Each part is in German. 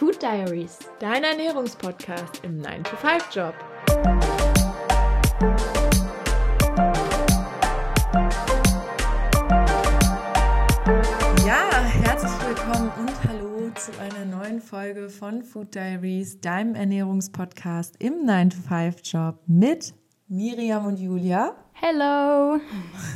Food Diaries, dein Ernährungspodcast im 9-to-5-Job. Ja, herzlich willkommen und hallo zu einer neuen Folge von Food Diaries, deinem Ernährungspodcast im 9-to-5-Job mit Miriam und Julia. Hello!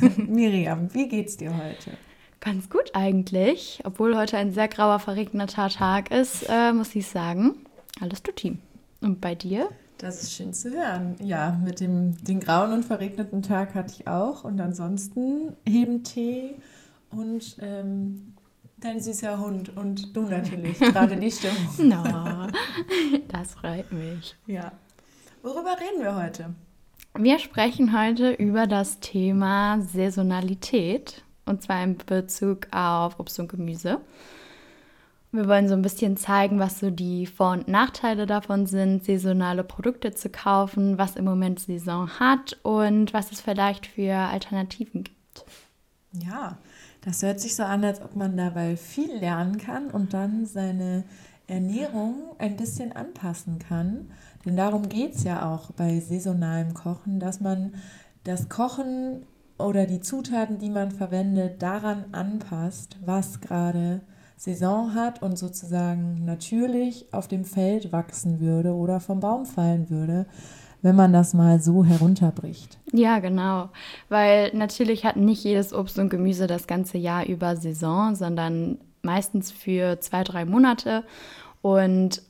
Miriam, wie geht's dir heute? Ganz gut eigentlich. Obwohl heute ein sehr grauer, verregneter Tag ist, äh, muss ich sagen. Alles tutti. Und bei dir? Das ist schön zu hören. Ja, mit dem den grauen und verregneten Tag hatte ich auch. Und ansonsten heben Tee und ähm, dein süßer Hund und du natürlich. Gerade die Stimmung. No, das freut mich. Ja. Worüber reden wir heute? Wir sprechen heute über das Thema Saisonalität und zwar in Bezug auf Obst und Gemüse. Wir wollen so ein bisschen zeigen, was so die Vor- und Nachteile davon sind, saisonale Produkte zu kaufen, was im Moment Saison hat und was es vielleicht für Alternativen gibt. Ja, das hört sich so an, als ob man dabei viel lernen kann und dann seine Ernährung ein bisschen anpassen kann. Denn darum geht es ja auch bei saisonalem Kochen, dass man das Kochen oder die Zutaten, die man verwendet, daran anpasst, was gerade Saison hat und sozusagen natürlich auf dem Feld wachsen würde oder vom Baum fallen würde, wenn man das mal so herunterbricht. Ja, genau. Weil natürlich hat nicht jedes Obst und Gemüse das ganze Jahr über Saison, sondern meistens für zwei, drei Monate. Und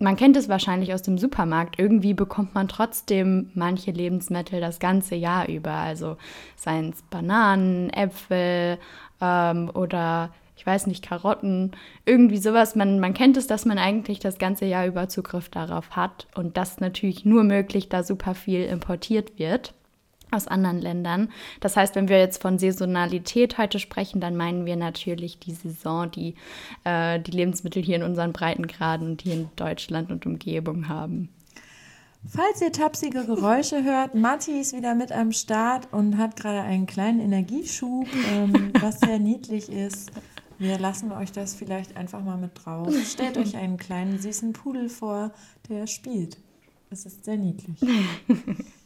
man kennt es wahrscheinlich aus dem Supermarkt. Irgendwie bekommt man trotzdem manche Lebensmittel das ganze Jahr über. Also seien es Bananen, Äpfel ähm, oder ich weiß nicht, Karotten, irgendwie sowas. Man, man kennt es, dass man eigentlich das ganze Jahr über Zugriff darauf hat. Und das natürlich nur möglich, da super viel importiert wird aus anderen Ländern. Das heißt, wenn wir jetzt von Saisonalität heute sprechen, dann meinen wir natürlich die Saison, die äh, die Lebensmittel hier in unseren Breitengraden und hier in Deutschland und Umgebung haben. Falls ihr tapsige Geräusche hört, Matti ist wieder mit am Start und hat gerade einen kleinen Energieschub, ähm, was sehr niedlich ist. Wir lassen euch das vielleicht einfach mal mit drauf. Stellt euch einen kleinen süßen Pudel vor, der spielt. Es ist sehr niedlich.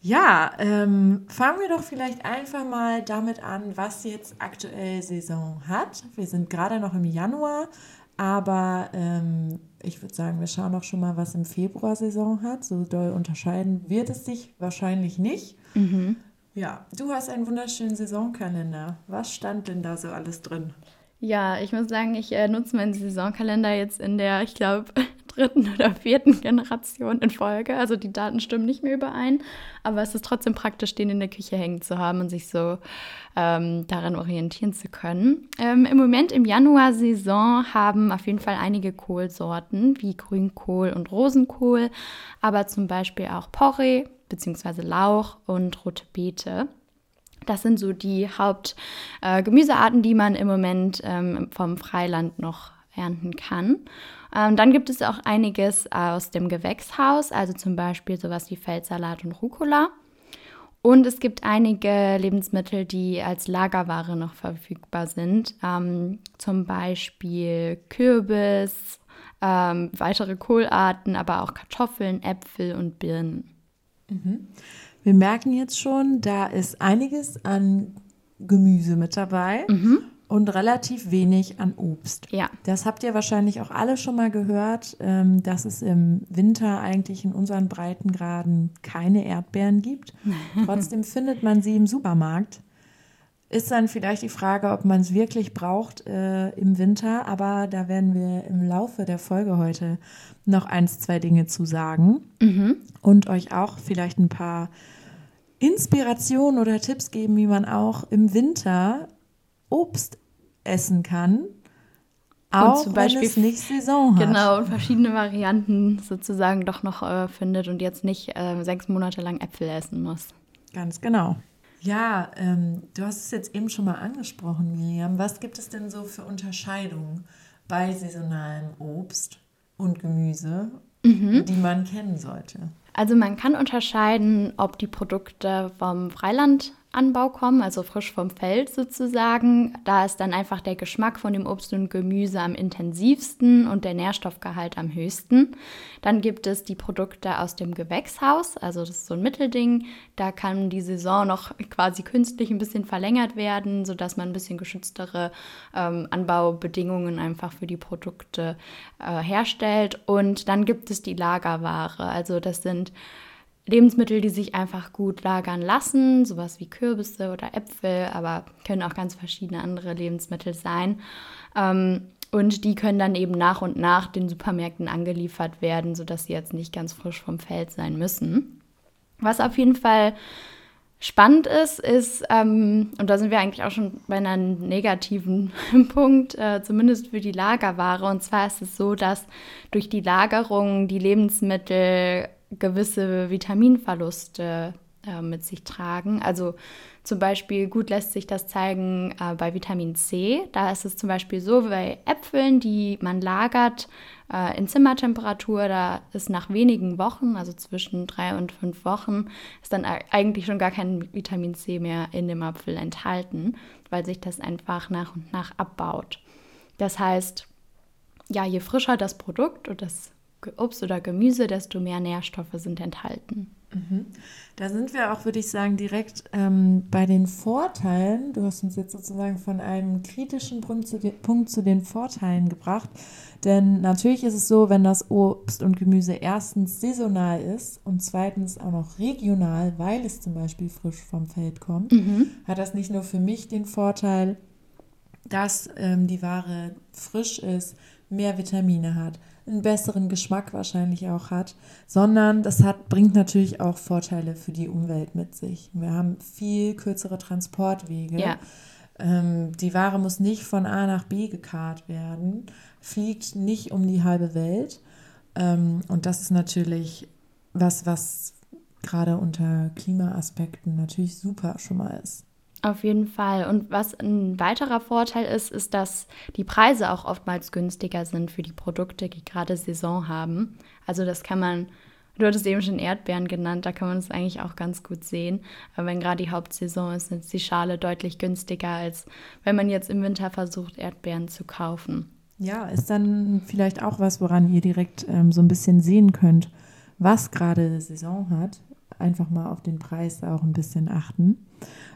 Ja, ähm, fangen wir doch vielleicht einfach mal damit an, was jetzt aktuell Saison hat. Wir sind gerade noch im Januar, aber ähm, ich würde sagen, wir schauen auch schon mal, was im Februar Saison hat. So doll unterscheiden wird es sich wahrscheinlich nicht. Mhm. Ja, du hast einen wunderschönen Saisonkalender. Was stand denn da so alles drin? Ja, ich muss sagen, ich äh, nutze meinen Saisonkalender jetzt in der, ich glaube, dritten oder vierten Generation in Folge. Also die Daten stimmen nicht mehr überein, aber es ist trotzdem praktisch, den in der Küche hängen zu haben und sich so ähm, daran orientieren zu können. Ähm, Im Moment im Januar-Saison haben auf jeden Fall einige Kohlsorten wie Grünkohl und Rosenkohl, aber zum Beispiel auch Porree bzw. Lauch und rote Beete. Das sind so die Hauptgemüsearten, äh, die man im Moment ähm, vom Freiland noch ernten kann. Ähm, dann gibt es auch einiges aus dem Gewächshaus, also zum Beispiel sowas wie Feldsalat und Rucola. Und es gibt einige Lebensmittel, die als Lagerware noch verfügbar sind, ähm, zum Beispiel Kürbis, ähm, weitere Kohlarten, aber auch Kartoffeln, Äpfel und Birnen. Mhm. Wir merken jetzt schon, da ist einiges an Gemüse mit dabei. Mhm und relativ wenig an Obst. Ja. Das habt ihr wahrscheinlich auch alle schon mal gehört, ähm, dass es im Winter eigentlich in unseren Breitengraden keine Erdbeeren gibt. Trotzdem findet man sie im Supermarkt. Ist dann vielleicht die Frage, ob man es wirklich braucht äh, im Winter, aber da werden wir im Laufe der Folge heute noch eins, zwei Dinge zu sagen mhm. und euch auch vielleicht ein paar Inspirationen oder Tipps geben, wie man auch im Winter Obst essen kann. Auch zum Beispiel, wenn es nicht Saison hat. Genau, und verschiedene Varianten sozusagen doch noch äh, findet und jetzt nicht äh, sechs Monate lang Äpfel essen muss. Ganz genau. Ja, ähm, du hast es jetzt eben schon mal angesprochen, Miriam. Was gibt es denn so für Unterscheidungen bei saisonalem Obst und Gemüse, mhm. die man kennen sollte? Also man kann unterscheiden, ob die Produkte vom Freiland Frischanbau kommen, also frisch vom Feld sozusagen. Da ist dann einfach der Geschmack von dem Obst und Gemüse am intensivsten und der Nährstoffgehalt am höchsten. Dann gibt es die Produkte aus dem Gewächshaus, also das ist so ein Mittelding. Da kann die Saison noch quasi künstlich ein bisschen verlängert werden, sodass man ein bisschen geschütztere ähm, Anbaubedingungen einfach für die Produkte äh, herstellt. Und dann gibt es die Lagerware, also das sind Lebensmittel, die sich einfach gut lagern lassen, sowas wie Kürbisse oder Äpfel, aber können auch ganz verschiedene andere Lebensmittel sein. Ähm, und die können dann eben nach und nach den Supermärkten angeliefert werden, sodass sie jetzt nicht ganz frisch vom Feld sein müssen. Was auf jeden Fall spannend ist, ist, ähm, und da sind wir eigentlich auch schon bei einem negativen Punkt, äh, zumindest für die Lagerware. Und zwar ist es so, dass durch die Lagerung die Lebensmittel gewisse Vitaminverluste äh, mit sich tragen. Also zum Beispiel gut lässt sich das zeigen äh, bei Vitamin C. Da ist es zum Beispiel so bei Äpfeln, die man lagert äh, in Zimmertemperatur. Da ist nach wenigen Wochen, also zwischen drei und fünf Wochen, ist dann eigentlich schon gar kein Vitamin C mehr in dem Apfel enthalten, weil sich das einfach nach und nach abbaut. Das heißt, ja, je frischer das Produkt und das Obst oder Gemüse, desto mehr Nährstoffe sind enthalten. Mhm. Da sind wir auch, würde ich sagen, direkt ähm, bei den Vorteilen. Du hast uns jetzt sozusagen von einem kritischen Punkt zu, den, Punkt zu den Vorteilen gebracht. Denn natürlich ist es so, wenn das Obst und Gemüse erstens saisonal ist und zweitens auch noch regional, weil es zum Beispiel frisch vom Feld kommt, mhm. hat das nicht nur für mich den Vorteil, dass ähm, die Ware frisch ist, mehr Vitamine hat, einen besseren Geschmack wahrscheinlich auch hat, sondern das hat, bringt natürlich auch Vorteile für die Umwelt mit sich. Wir haben viel kürzere Transportwege. Ja. Ähm, die Ware muss nicht von A nach B gekarrt werden, fliegt nicht um die halbe Welt. Ähm, und das ist natürlich was, was gerade unter Klimaaspekten natürlich super schon mal ist. Auf jeden Fall. Und was ein weiterer Vorteil ist, ist, dass die Preise auch oftmals günstiger sind für die Produkte, die gerade Saison haben. Also das kann man, du hattest eben schon Erdbeeren genannt, da kann man es eigentlich auch ganz gut sehen. Aber wenn gerade die Hauptsaison ist, ist die Schale deutlich günstiger, als wenn man jetzt im Winter versucht, Erdbeeren zu kaufen. Ja, ist dann vielleicht auch was, woran ihr direkt ähm, so ein bisschen sehen könnt, was gerade Saison hat. Einfach mal auf den Preis auch ein bisschen achten.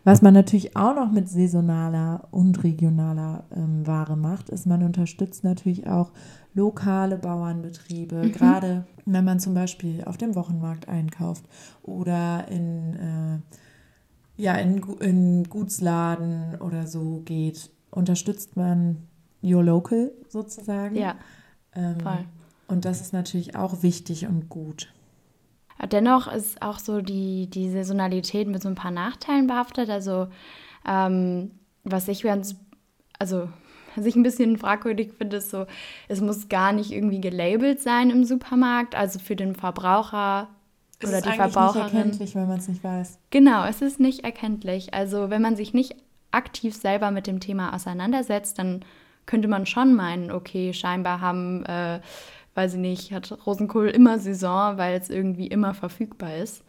Was man natürlich auch noch mit saisonaler und regionaler ähm, Ware macht, ist, man unterstützt natürlich auch lokale Bauernbetriebe, mhm. gerade wenn man zum Beispiel auf dem Wochenmarkt einkauft oder in, äh, ja, in, in Gutsladen oder so geht, unterstützt man Your Local sozusagen. Ja, ähm, voll. Und das ist natürlich auch wichtig und gut. Dennoch ist auch so die, die Saisonalität mit so ein paar Nachteilen behaftet. Also, ähm, was ich ganz, also, was ich ein bisschen fragwürdig finde, ist so, es muss gar nicht irgendwie gelabelt sein im Supermarkt. Also für den Verbraucher es oder die Verbraucherin. Es ist nicht erkenntlich, wenn man es nicht weiß. Genau, es ist nicht erkenntlich. Also, wenn man sich nicht aktiv selber mit dem Thema auseinandersetzt, dann könnte man schon meinen, okay, scheinbar haben. Äh, weiß ich nicht, hat Rosenkohl immer Saison, weil es irgendwie immer verfügbar ist.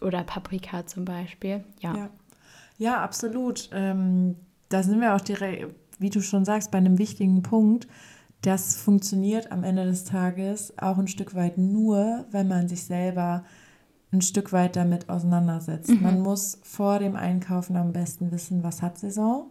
Oder Paprika zum Beispiel, ja. Ja, ja absolut. Ähm, da sind wir auch direkt, wie du schon sagst, bei einem wichtigen Punkt. Das funktioniert am Ende des Tages auch ein Stück weit nur, wenn man sich selber ein Stück weit damit auseinandersetzt. Mhm. Man muss vor dem Einkaufen am besten wissen, was hat Saison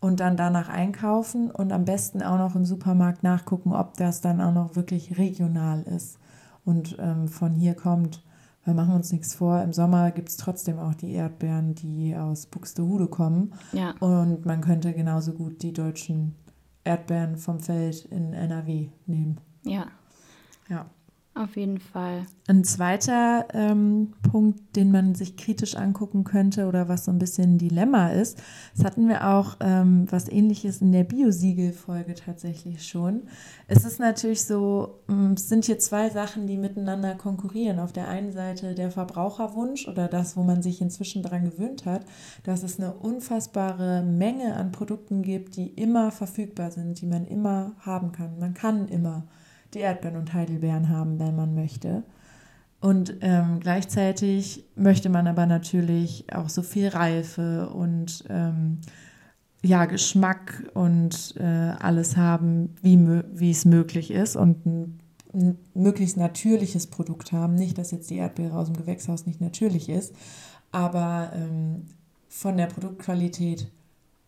und dann danach einkaufen und am besten auch noch im Supermarkt nachgucken, ob das dann auch noch wirklich regional ist und ähm, von hier kommt. Wir machen uns nichts vor, im Sommer gibt es trotzdem auch die Erdbeeren, die aus Buxtehude kommen. Ja. Und man könnte genauso gut die deutschen Erdbeeren vom Feld in NRW nehmen. Ja. Ja. Auf jeden Fall. Ein zweiter ähm, Punkt, den man sich kritisch angucken könnte oder was so ein bisschen ein Dilemma ist, das hatten wir auch ähm, was ähnliches in der Biosiegel-Folge tatsächlich schon. Es ist natürlich so, mm, es sind hier zwei Sachen, die miteinander konkurrieren. Auf der einen Seite der Verbraucherwunsch oder das, wo man sich inzwischen daran gewöhnt hat, dass es eine unfassbare Menge an Produkten gibt, die immer verfügbar sind, die man immer haben kann. Man kann immer die Erdbeeren und Heidelbeeren haben, wenn man möchte. Und ähm, gleichzeitig möchte man aber natürlich auch so viel Reife und ähm, ja, Geschmack und äh, alles haben, wie, wie es möglich ist und ein, ein, möglichst natürliches Produkt haben. Nicht, dass jetzt die Erdbeere aus dem Gewächshaus nicht natürlich ist, aber ähm, von der Produktqualität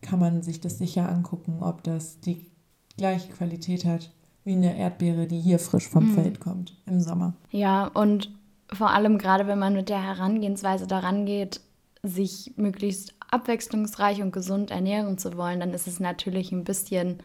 kann man sich das sicher angucken, ob das die gleiche Qualität hat wie eine Erdbeere, die hier frisch vom mhm. Feld kommt im Sommer. Ja, und vor allem gerade wenn man mit der Herangehensweise daran geht, sich möglichst abwechslungsreich und gesund ernähren zu wollen, dann ist es natürlich ein bisschen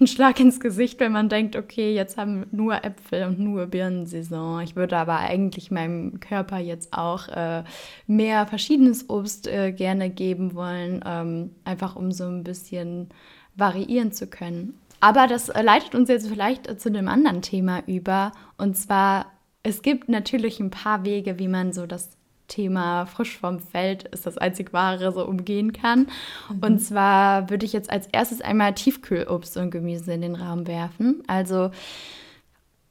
ein Schlag ins Gesicht, wenn man denkt, okay, jetzt haben wir nur Äpfel und nur Birnensaison. Ich würde aber eigentlich meinem Körper jetzt auch äh, mehr verschiedenes Obst äh, gerne geben wollen, ähm, einfach um so ein bisschen variieren zu können. Aber das äh, leitet uns jetzt vielleicht äh, zu einem anderen Thema über. Und zwar, es gibt natürlich ein paar Wege, wie man so das Thema frisch vom Feld ist das einzig wahre so umgehen kann. Mhm. Und zwar würde ich jetzt als erstes einmal Tiefkühlobst und Gemüse in den Raum werfen. Also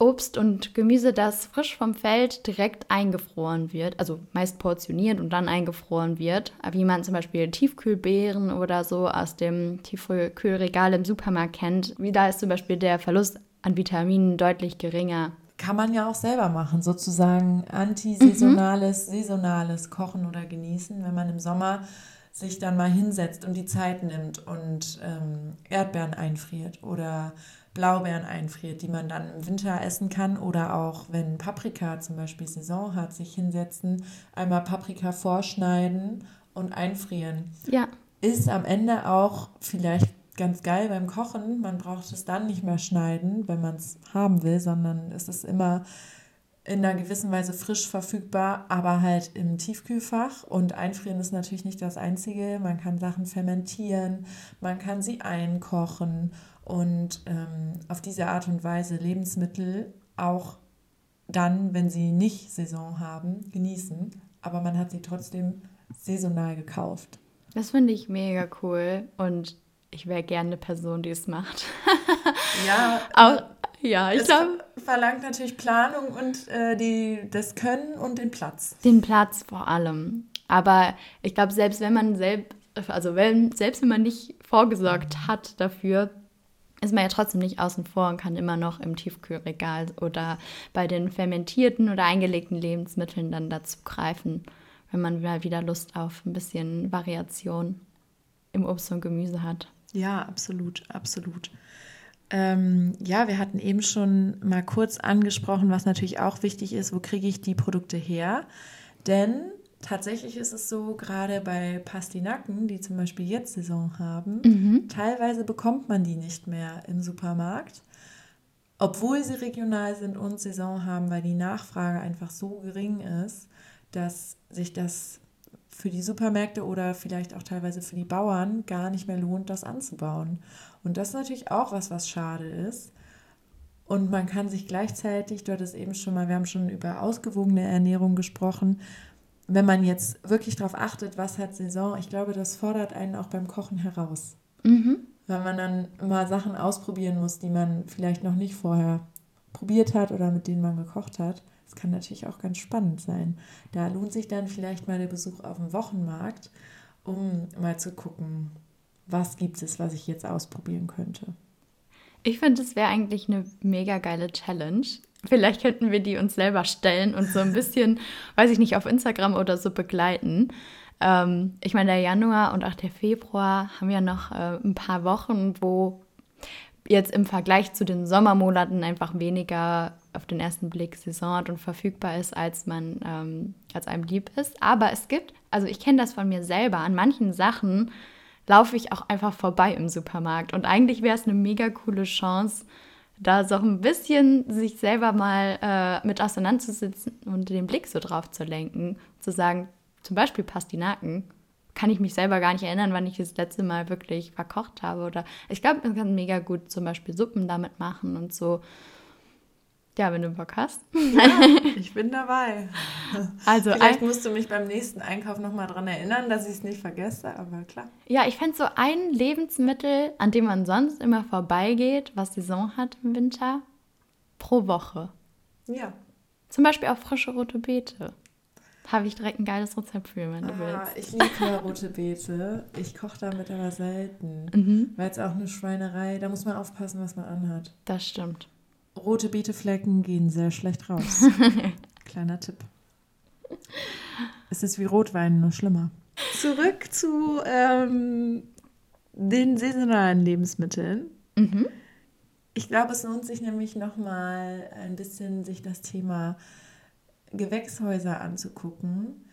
Obst und Gemüse, das frisch vom Feld direkt eingefroren wird, also meist portioniert und dann eingefroren wird, wie man zum Beispiel Tiefkühlbeeren oder so aus dem Tiefkühlregal im Supermarkt kennt. Wie da ist zum Beispiel der Verlust an Vitaminen deutlich geringer kann man ja auch selber machen, sozusagen antisaisonales, mhm. saisonales Kochen oder Genießen, wenn man im Sommer sich dann mal hinsetzt und die Zeit nimmt und ähm, Erdbeeren einfriert oder Blaubeeren einfriert, die man dann im Winter essen kann oder auch wenn Paprika zum Beispiel Saison hat, sich hinsetzen, einmal Paprika vorschneiden und einfrieren. Ja. Ist am Ende auch vielleicht ganz geil beim Kochen. Man braucht es dann nicht mehr schneiden, wenn man es haben will, sondern es ist immer in einer gewissen Weise frisch verfügbar, aber halt im Tiefkühlfach. Und einfrieren ist natürlich nicht das Einzige. Man kann Sachen fermentieren, man kann sie einkochen und ähm, auf diese Art und Weise Lebensmittel auch dann, wenn sie nicht Saison haben, genießen. Aber man hat sie trotzdem saisonal gekauft. Das finde ich mega cool und ich wäre gerne eine Person, die es macht. ja, auch, ja, ich glaube. verlangt natürlich Planung und äh, die, das Können und den Platz. Den Platz vor allem. Aber ich glaube, selbst wenn man selbst, also wenn, selbst wenn man nicht vorgesorgt hat dafür, ist man ja trotzdem nicht außen vor und kann immer noch im Tiefkühlregal oder bei den fermentierten oder eingelegten Lebensmitteln dann dazu greifen, wenn man mal wieder Lust auf ein bisschen Variation im Obst und Gemüse hat. Ja, absolut, absolut. Ähm, ja, wir hatten eben schon mal kurz angesprochen, was natürlich auch wichtig ist, wo kriege ich die Produkte her? Denn tatsächlich ist es so, gerade bei Pastinaken, die zum Beispiel jetzt Saison haben, mhm. teilweise bekommt man die nicht mehr im Supermarkt, obwohl sie regional sind und Saison haben, weil die Nachfrage einfach so gering ist, dass sich das für die Supermärkte oder vielleicht auch teilweise für die Bauern gar nicht mehr lohnt, das anzubauen. Und das ist natürlich auch was, was schade ist. Und man kann sich gleichzeitig, dort ist eben schon mal, wir haben schon über ausgewogene Ernährung gesprochen, wenn man jetzt wirklich darauf achtet, was hat Saison, ich glaube, das fordert einen auch beim Kochen heraus. Mhm. Weil man dann mal Sachen ausprobieren muss, die man vielleicht noch nicht vorher probiert hat oder mit denen man gekocht hat. Das kann natürlich auch ganz spannend sein. Da lohnt sich dann vielleicht mal der Besuch auf dem Wochenmarkt, um mal zu gucken, was gibt es, was ich jetzt ausprobieren könnte. Ich finde, das wäre eigentlich eine mega geile Challenge. Vielleicht könnten wir die uns selber stellen und so ein bisschen, weiß ich nicht, auf Instagram oder so begleiten. Ähm, ich meine, der Januar und auch der Februar haben ja noch äh, ein paar Wochen, wo jetzt im Vergleich zu den Sommermonaten einfach weniger auf den ersten Blick saisonat und verfügbar ist, als man ähm, als einem lieb ist. Aber es gibt, also ich kenne das von mir selber, an manchen Sachen laufe ich auch einfach vorbei im Supermarkt. Und eigentlich wäre es eine mega coole Chance, da so ein bisschen sich selber mal äh, mit auseinanderzusetzen und den Blick so drauf zu lenken. Zu sagen, zum Beispiel Pastinaken, kann ich mich selber gar nicht erinnern, wann ich das letzte Mal wirklich verkocht habe. Oder ich glaube, man kann mega gut zum Beispiel Suppen damit machen und so. Ja, wenn du Bock hast. Ja, ich bin dabei. Also Vielleicht musst du mich beim nächsten Einkauf nochmal daran erinnern, dass ich es nicht vergesse, aber klar. Ja, ich fände so ein Lebensmittel, an dem man sonst immer vorbeigeht, was Saison hat im Winter, pro Woche. Ja. Zum Beispiel auch frische rote Beete. Habe ich direkt ein geiles Rezept für, wenn du Ah, willst. ich liebe rote Beete. Ich koche damit aber selten. Mhm. Weil es auch eine Schweinerei, da muss man aufpassen, was man anhat. Das stimmt. Rote Beeteflecken gehen sehr schlecht raus. Kleiner Tipp. Es ist wie Rotwein, nur schlimmer. Zurück zu ähm, den saisonalen Lebensmitteln. Mhm. Ich glaube, es lohnt sich nämlich nochmal ein bisschen, sich das Thema Gewächshäuser anzugucken,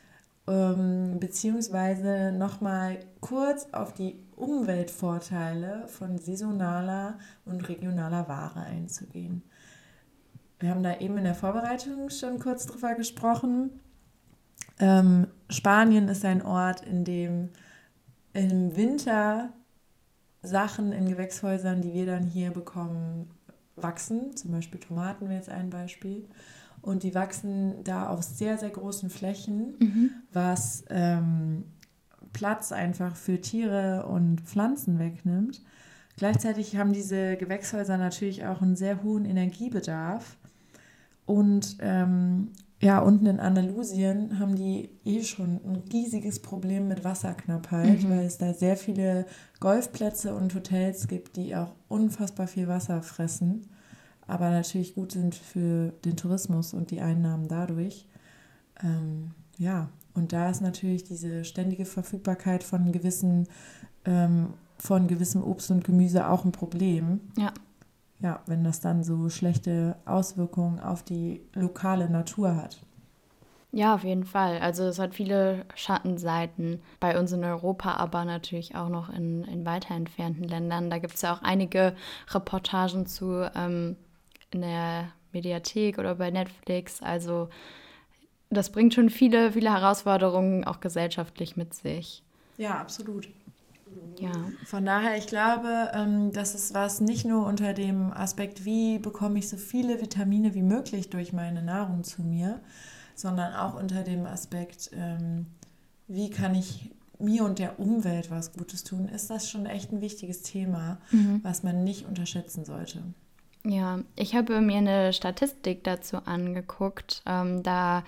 ähm, beziehungsweise nochmal kurz auf die Umweltvorteile von saisonaler und regionaler Ware einzugehen. Wir haben da eben in der Vorbereitung schon kurz drüber gesprochen. Ähm, Spanien ist ein Ort, in dem im Winter Sachen in Gewächshäusern, die wir dann hier bekommen, wachsen. Zum Beispiel Tomaten wäre jetzt ein Beispiel. Und die wachsen da auf sehr, sehr großen Flächen, Mhm. was ähm, Platz einfach für Tiere und Pflanzen wegnimmt. Gleichzeitig haben diese Gewächshäuser natürlich auch einen sehr hohen Energiebedarf. Und ähm, ja, unten in Andalusien haben die eh schon ein riesiges Problem mit Wasserknappheit, Mhm. weil es da sehr viele Golfplätze und Hotels gibt, die auch unfassbar viel Wasser fressen, aber natürlich gut sind für den Tourismus und die Einnahmen dadurch. Ähm, ja, und da ist natürlich diese ständige Verfügbarkeit von gewissen, ähm, von gewissem Obst und Gemüse auch ein Problem. Ja. Ja, wenn das dann so schlechte Auswirkungen auf die lokale Natur hat. Ja, auf jeden Fall. Also es hat viele Schattenseiten bei uns in Europa, aber natürlich auch noch in, in weiter entfernten Ländern. Da gibt es ja auch einige Reportagen zu ähm, in der Mediathek oder bei Netflix. Also das bringt schon viele, viele Herausforderungen auch gesellschaftlich mit sich. Ja, absolut. Ja. Von daher, ich glaube, ähm, das ist was nicht nur unter dem Aspekt, wie bekomme ich so viele Vitamine wie möglich durch meine Nahrung zu mir, sondern auch unter dem Aspekt, ähm, wie kann ich mir und der Umwelt was Gutes tun, ist das schon echt ein wichtiges Thema, was man nicht unterschätzen sollte. Ja, ich habe mir eine Statistik dazu angeguckt. Ähm, da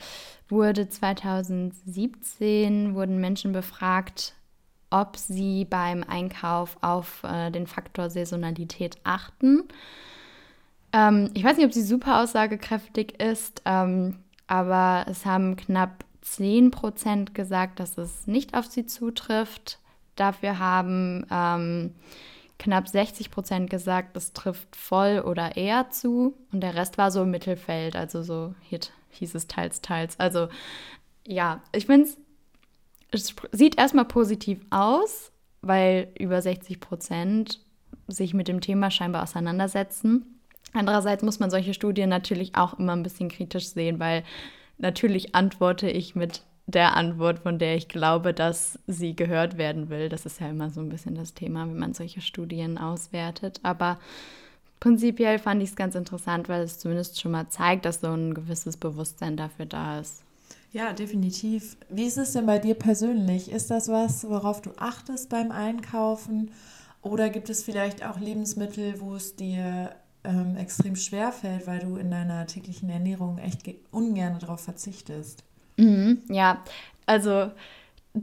wurde 2017 wurden Menschen befragt, ob sie beim Einkauf auf äh, den Faktor Saisonalität achten. Ähm, ich weiß nicht, ob sie super aussagekräftig ist, ähm, aber es haben knapp 10% gesagt, dass es nicht auf sie zutrifft. Dafür haben ähm, knapp 60 Prozent gesagt, es trifft voll oder eher zu. Und der Rest war so im Mittelfeld, also so hieß es teils, teils. Also ja, ich finde es, es sieht erstmal positiv aus, weil über 60 Prozent sich mit dem Thema scheinbar auseinandersetzen. Andererseits muss man solche Studien natürlich auch immer ein bisschen kritisch sehen, weil natürlich antworte ich mit der Antwort, von der ich glaube, dass sie gehört werden will. Das ist ja immer so ein bisschen das Thema, wenn man solche Studien auswertet. Aber prinzipiell fand ich es ganz interessant, weil es zumindest schon mal zeigt, dass so ein gewisses Bewusstsein dafür da ist. Ja, definitiv. Wie ist es denn bei dir persönlich? Ist das was, worauf du achtest beim Einkaufen? Oder gibt es vielleicht auch Lebensmittel, wo es dir ähm, extrem schwer fällt, weil du in deiner täglichen Ernährung echt ge- ungern darauf verzichtest? Mhm, ja, also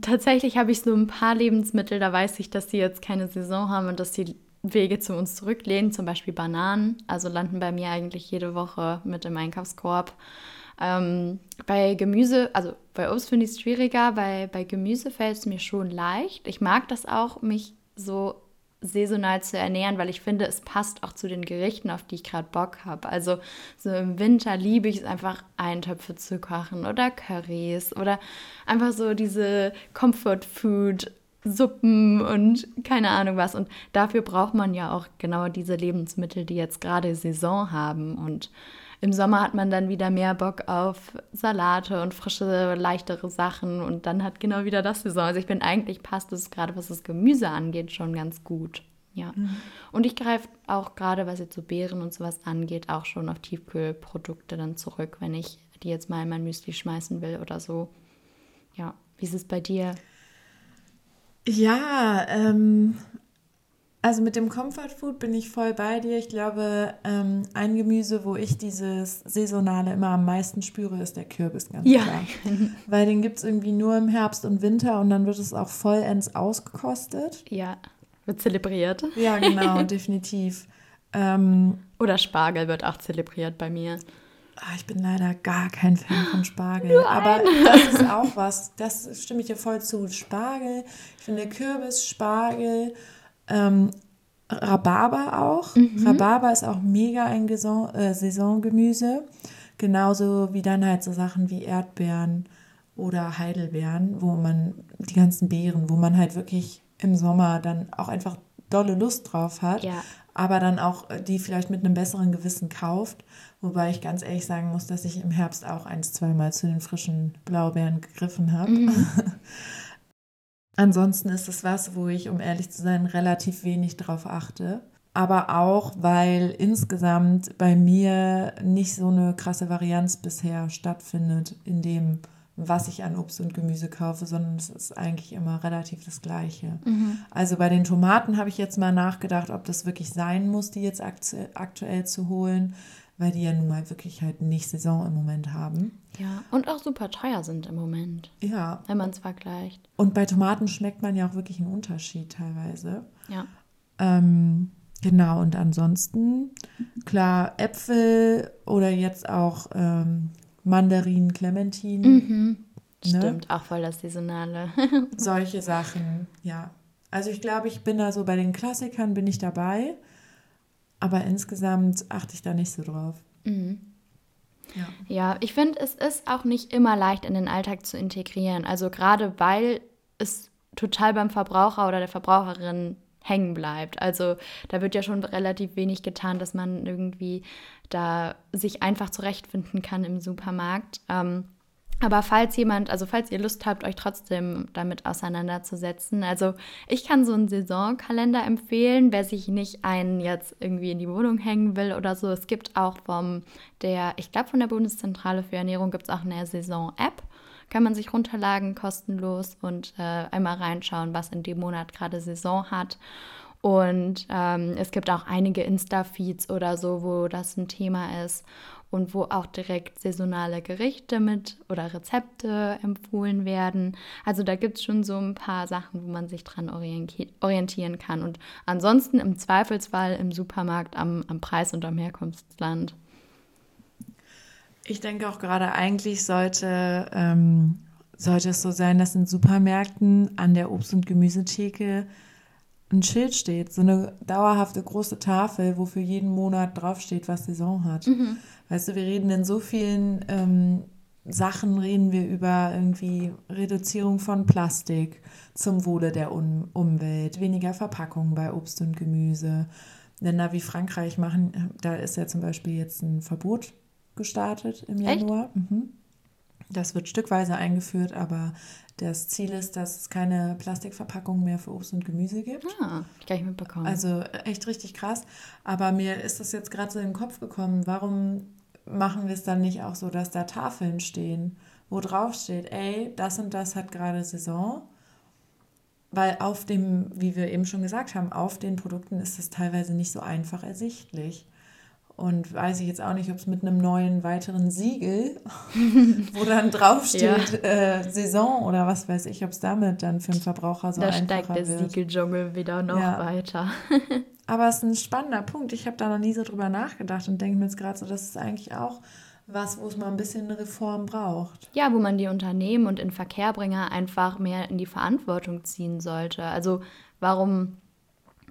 tatsächlich habe ich so ein paar Lebensmittel, da weiß ich, dass die jetzt keine Saison haben und dass die Wege zu uns zurücklehnen, zum Beispiel Bananen, also landen bei mir eigentlich jede Woche mit im Einkaufskorb. Ähm, bei Gemüse, also bei Obst finde ich es schwieriger, bei, bei Gemüse fällt es mir schon leicht. Ich mag das auch, mich so saisonal zu ernähren, weil ich finde, es passt auch zu den Gerichten, auf die ich gerade Bock habe. Also so im Winter liebe ich es einfach, Eintöpfe zu kochen oder Currys oder einfach so diese Comfort Food Suppen und keine Ahnung was. Und dafür braucht man ja auch genau diese Lebensmittel, die jetzt gerade Saison haben. Und im Sommer hat man dann wieder mehr Bock auf Salate und frische, leichtere Sachen. Und dann hat genau wieder das Saison. Also ich bin eigentlich passt es gerade, was das Gemüse angeht, schon ganz gut. Ja. Und ich greife auch gerade, was jetzt so Beeren und sowas angeht, auch schon auf Tiefkühlprodukte dann zurück, wenn ich die jetzt mal in mein Müsli schmeißen will oder so. Ja, wie ist es bei dir? Ja, ähm, Also mit dem Comfort Food bin ich voll bei dir. Ich glaube, ähm, ein Gemüse, wo ich dieses Saisonale immer am meisten spüre, ist der Kürbis, ganz ja. klar. Weil den gibt es irgendwie nur im Herbst und Winter und dann wird es auch vollends ausgekostet. Ja, wird zelebriert. Ja, genau, definitiv. Ähm, Oder Spargel wird auch zelebriert bei mir. Ah, ich bin leider gar kein Fan von Spargel. Nein. Aber das ist auch was, das stimme ich dir voll zu. Spargel, ich finde Kürbis, Spargel, ähm, Rhabarber auch. Mhm. Rhabarber ist auch mega ein Saison, äh, Saisongemüse. Genauso wie dann halt so Sachen wie Erdbeeren oder Heidelbeeren, wo man die ganzen Beeren, wo man halt wirklich im Sommer dann auch einfach dolle Lust drauf hat, ja. aber dann auch äh, die vielleicht mit einem besseren Gewissen kauft. Wobei ich ganz ehrlich sagen muss, dass ich im Herbst auch eins, zweimal zu den frischen Blaubeeren gegriffen habe. Mhm. Ansonsten ist es was, wo ich, um ehrlich zu sein, relativ wenig drauf achte. Aber auch, weil insgesamt bei mir nicht so eine krasse Varianz bisher stattfindet in dem, was ich an Obst und Gemüse kaufe, sondern es ist eigentlich immer relativ das Gleiche. Mhm. Also bei den Tomaten habe ich jetzt mal nachgedacht, ob das wirklich sein muss, die jetzt aktuell zu holen weil die ja nun mal wirklich halt nicht Saison im Moment haben. Ja, und auch super teuer sind im Moment. Ja. Wenn man es vergleicht. Und bei Tomaten schmeckt man ja auch wirklich einen Unterschied teilweise. Ja. Ähm, genau, und ansonsten, klar, Äpfel oder jetzt auch ähm, Mandarinen, Clementinen. Mhm. Ne? Stimmt, auch voll das Saisonale. Solche Sachen, ja. Also ich glaube, ich bin da so bei den Klassikern bin ich dabei. Aber insgesamt achte ich da nicht so drauf. Mhm. Ja. ja, ich finde, es ist auch nicht immer leicht in den Alltag zu integrieren. Also gerade weil es total beim Verbraucher oder der Verbraucherin hängen bleibt. Also da wird ja schon relativ wenig getan, dass man irgendwie da sich einfach zurechtfinden kann im Supermarkt. Ähm, aber falls jemand, also falls ihr Lust habt, euch trotzdem damit auseinanderzusetzen, also ich kann so einen Saisonkalender empfehlen, wer sich nicht einen jetzt irgendwie in die Wohnung hängen will oder so. Es gibt auch vom der, ich glaube von der Bundeszentrale für Ernährung gibt es auch eine Saison-App. Kann man sich runterladen, kostenlos und äh, einmal reinschauen, was in dem Monat gerade Saison hat. Und ähm, es gibt auch einige Insta-Feeds oder so, wo das ein Thema ist und wo auch direkt saisonale Gerichte mit oder Rezepte empfohlen werden. Also da gibt es schon so ein paar Sachen, wo man sich dran orientieren kann. Und ansonsten im Zweifelsfall im Supermarkt am, am Preis und am Herkunftsland. Ich denke auch gerade eigentlich sollte, ähm, sollte es so sein, dass in Supermärkten an der Obst- und Gemüsetheke ein Schild steht, so eine dauerhafte große Tafel, wo für jeden Monat draufsteht, was Saison hat. Mhm. Weißt du, wir reden in so vielen ähm, Sachen, reden wir über irgendwie Reduzierung von Plastik zum Wohle der um Umwelt, weniger Verpackungen bei Obst und Gemüse. Länder wie Frankreich machen, da ist ja zum Beispiel jetzt ein Verbot gestartet im Januar. Mhm. Das wird stückweise eingeführt, aber das Ziel ist, dass es keine Plastikverpackungen mehr für Obst und Gemüse gibt. Ah, gar nicht mitbekommen. Also echt richtig krass. Aber mir ist das jetzt gerade so in den Kopf gekommen. Warum machen wir es dann nicht auch so, dass da Tafeln stehen, wo drauf steht, ey, das und das hat gerade Saison? Weil auf dem, wie wir eben schon gesagt haben, auf den Produkten ist es teilweise nicht so einfach ersichtlich. Und weiß ich jetzt auch nicht, ob es mit einem neuen weiteren Siegel, wo dann draufsteht ja. äh, Saison oder was weiß ich, ob es damit dann für den Verbraucher so da einfacher wird. Da steigt der Siegeldschungel wieder noch ja. weiter. Aber es ist ein spannender Punkt. Ich habe da noch nie so drüber nachgedacht und denke mir jetzt gerade so, das ist eigentlich auch was, wo es mal ein bisschen eine Reform braucht. Ja, wo man die Unternehmen und in Verkehrbringer einfach mehr in die Verantwortung ziehen sollte. Also warum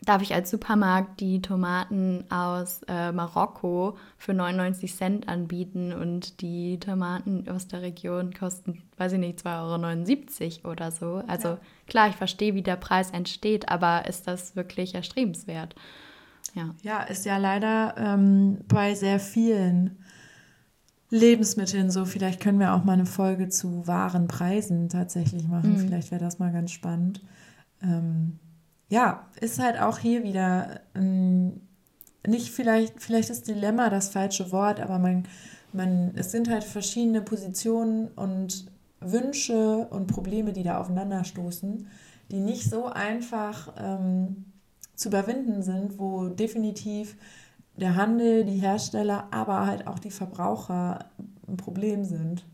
darf ich als Supermarkt die Tomaten aus äh, Marokko für 99 Cent anbieten und die Tomaten aus der Region kosten, weiß ich nicht, 2,79 Euro oder so. Also ja. klar, ich verstehe, wie der Preis entsteht, aber ist das wirklich erstrebenswert? Ja, ja ist ja leider ähm, bei sehr vielen Lebensmitteln so. Vielleicht können wir auch mal eine Folge zu wahren Preisen tatsächlich machen. Mhm. Vielleicht wäre das mal ganz spannend. Ähm, ja, ist halt auch hier wieder ähm, nicht vielleicht, vielleicht ist Dilemma das falsche Wort, aber man, man, es sind halt verschiedene Positionen und Wünsche und Probleme, die da aufeinanderstoßen, die nicht so einfach ähm, zu überwinden sind, wo definitiv der Handel, die Hersteller, aber halt auch die Verbraucher ein Problem sind,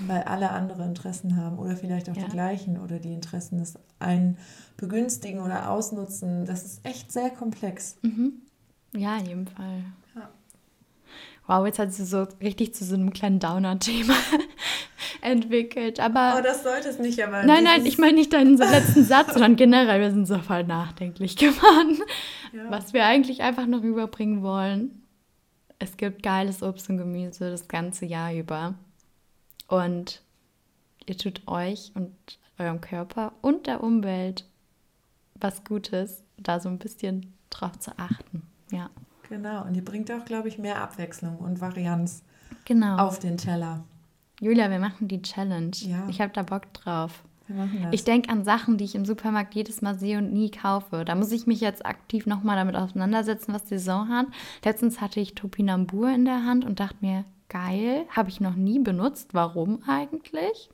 weil alle andere Interessen haben oder vielleicht auch ja. die gleichen oder die Interessen des einen begünstigen oder ausnutzen. Das ist echt sehr komplex. Mhm. Ja, in jedem Fall. Wow, jetzt hat sie so richtig zu so einem kleinen Downer-Thema entwickelt. Aber. Oh, das sollte es nicht, aber. Nein, nein, ich meine nicht deinen letzten Satz, sondern generell, wir sind so voll nachdenklich geworden. Ja. Was wir eigentlich einfach noch rüberbringen wollen. Es gibt geiles Obst und Gemüse das ganze Jahr über. Und ihr tut euch und eurem Körper und der Umwelt was Gutes, da so ein bisschen drauf zu achten. Ja. Genau, und ihr bringt auch, glaube ich, mehr Abwechslung und Varianz genau. auf den Teller. Julia, wir machen die Challenge. Ja. Ich habe da Bock drauf. Ich denke an Sachen, die ich im Supermarkt jedes Mal sehe und nie kaufe. Da muss ich mich jetzt aktiv nochmal damit auseinandersetzen, was die Saison hat. Letztens hatte ich Topinambur in der Hand und dachte mir, geil, habe ich noch nie benutzt. Warum eigentlich?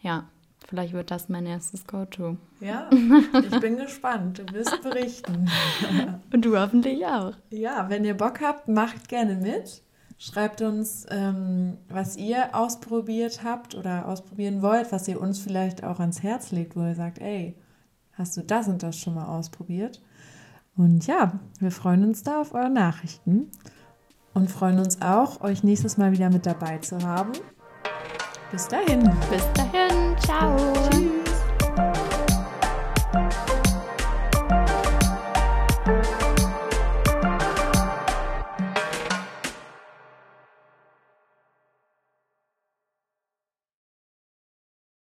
Ja, Vielleicht wird das mein erstes Go-To. Ja, ich bin gespannt. Du wirst berichten. Und du hoffentlich auch. Ja, wenn ihr Bock habt, macht gerne mit. Schreibt uns, ähm, was ihr ausprobiert habt oder ausprobieren wollt, was ihr uns vielleicht auch ans Herz legt, wo ihr sagt, ey, hast du das und das schon mal ausprobiert? Und ja, wir freuen uns da auf eure Nachrichten und freuen uns auch, euch nächstes Mal wieder mit dabei zu haben. Bis dahin. Bis dahin. Ciao. Tschüss.